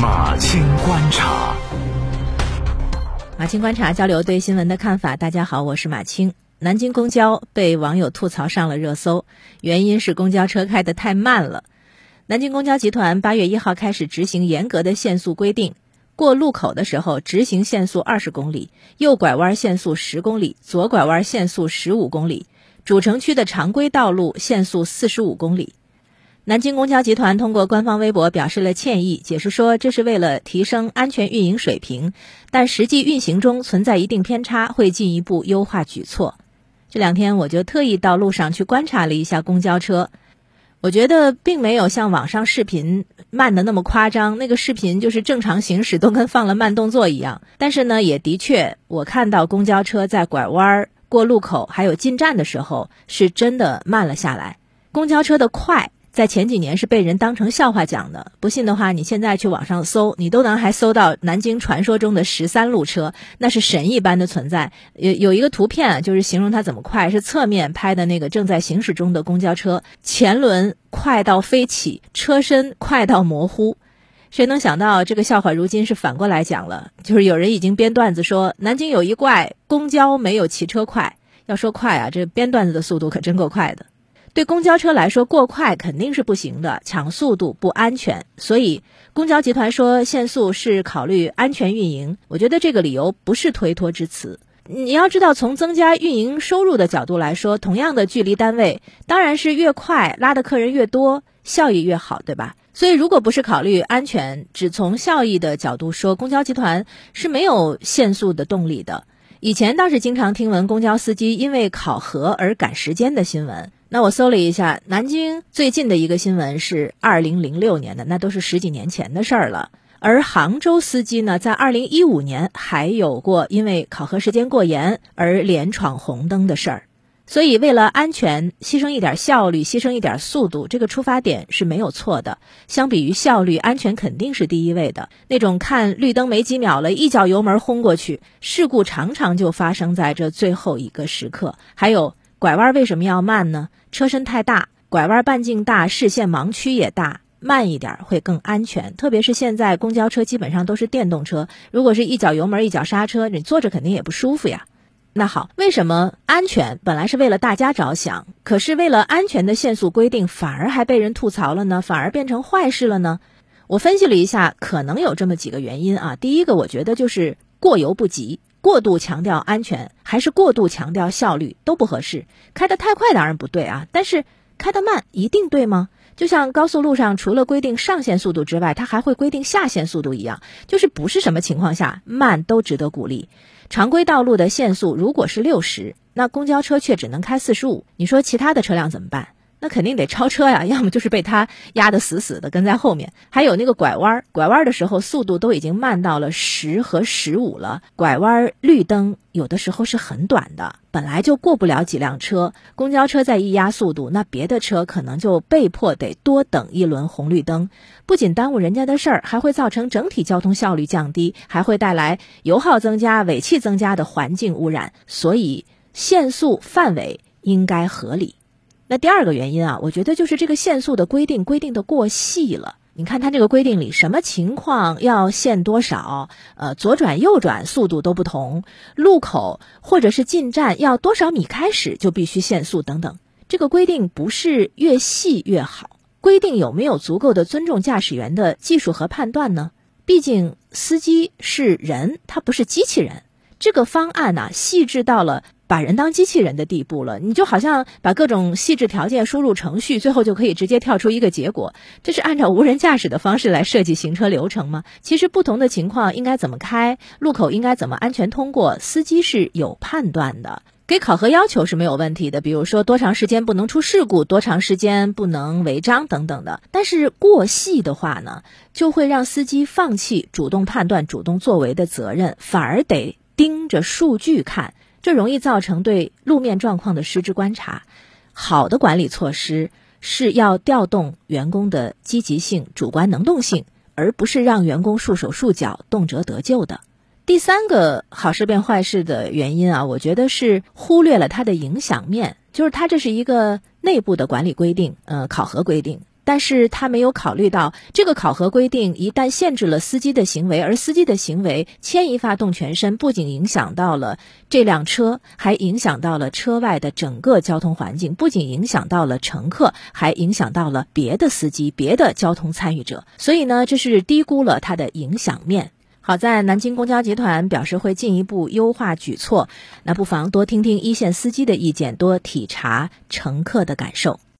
马青观察，马青观察交流对新闻的看法。大家好，我是马青。南京公交被网友吐槽上了热搜，原因是公交车开得太慢了。南京公交集团八月一号开始执行严格的限速规定，过路口的时候执行限速二十公里，右拐弯限速十公里，左拐弯限速十五公里，主城区的常规道路限速四十五公里。南京公交集团通过官方微博表示了歉意，解释说这是为了提升安全运营水平，但实际运行中存在一定偏差，会进一步优化举措。这两天我就特意到路上去观察了一下公交车，我觉得并没有像网上视频慢的那么夸张，那个视频就是正常行驶都跟放了慢动作一样。但是呢，也的确我看到公交车在拐弯、过路口还有进站的时候是真的慢了下来。公交车的快。在前几年是被人当成笑话讲的，不信的话，你现在去网上搜，你都能还搜到南京传说中的十三路车，那是神一般的存在。有有一个图片啊，就是形容它怎么快，是侧面拍的那个正在行驶中的公交车，前轮快到飞起，车身快到模糊。谁能想到这个笑话如今是反过来讲了？就是有人已经编段子说南京有一怪，公交没有骑车快。要说快啊，这编段子的速度可真够快的。对公交车来说，过快肯定是不行的，抢速度不安全。所以，公交集团说限速是考虑安全运营。我觉得这个理由不是推脱之词。你要知道，从增加运营收入的角度来说，同样的距离单位，当然是越快拉的客人越多，效益越好，对吧？所以，如果不是考虑安全，只从效益的角度说，公交集团是没有限速的动力的。以前倒是经常听闻公交司机因为考核而赶时间的新闻。那我搜了一下，南京最近的一个新闻是二零零六年的，那都是十几年前的事儿了。而杭州司机呢，在二零一五年还有过因为考核时间过严而连闯红灯的事儿。所以，为了安全，牺牲一点效率，牺牲一点速度，这个出发点是没有错的。相比于效率，安全肯定是第一位的。那种看绿灯没几秒了，一脚油门轰过去，事故常常就发生在这最后一个时刻。还有。拐弯为什么要慢呢？车身太大，拐弯半径大，视线盲区也大，慢一点会更安全。特别是现在公交车基本上都是电动车，如果是一脚油门一脚刹车，你坐着肯定也不舒服呀。那好，为什么安全本来是为了大家着想，可是为了安全的限速规定反而还被人吐槽了呢？反而变成坏事了呢？我分析了一下，可能有这么几个原因啊。第一个，我觉得就是过犹不及。过度强调安全还是过度强调效率都不合适。开得太快当然不对啊，但是开得慢一定对吗？就像高速路上除了规定上限速度之外，它还会规定下限速度一样，就是不是什么情况下慢都值得鼓励。常规道路的限速如果是六十，那公交车却只能开四十五，你说其他的车辆怎么办？那肯定得超车呀，要么就是被他压得死死的跟在后面。还有那个拐弯，拐弯的时候速度都已经慢到了十和十五了。拐弯绿灯有的时候是很短的，本来就过不了几辆车。公交车再一压速度，那别的车可能就被迫得多等一轮红绿灯，不仅耽误人家的事儿，还会造成整体交通效率降低，还会带来油耗增加、尾气增加的环境污染。所以限速范围应该合理。那第二个原因啊，我觉得就是这个限速的规定规定的过细了。你看它这个规定里，什么情况要限多少？呃，左转右转速度都不同，路口或者是进站要多少米开始就必须限速等等。这个规定不是越细越好，规定有没有足够的尊重驾驶员的技术和判断呢？毕竟司机是人，他不是机器人。这个方案呢，细致到了。把人当机器人的地步了，你就好像把各种细致条件输入程序，最后就可以直接跳出一个结果。这是按照无人驾驶的方式来设计行车流程吗？其实不同的情况应该怎么开，路口应该怎么安全通过，司机是有判断的。给考核要求是没有问题的，比如说多长时间不能出事故，多长时间不能违章等等的。但是过细的话呢，就会让司机放弃主动判断、主动作为的责任，反而得盯着数据看。这容易造成对路面状况的失之观察。好的管理措施是要调动员工的积极性、主观能动性，而不是让员工束手束脚、动辄得咎的。第三个好事变坏事的原因啊，我觉得是忽略了它的影响面，就是它这是一个内部的管理规定，呃，考核规定。但是他没有考虑到，这个考核规定一旦限制了司机的行为，而司机的行为牵一发动全身，不仅影响到了这辆车，还影响到了车外的整个交通环境，不仅影响到了乘客，还影响到了别的司机、别的交通参与者。所以呢，这是低估了它的影响面。好在南京公交集团表示会进一步优化举措，那不妨多听听一线司机的意见，多体察乘客的感受。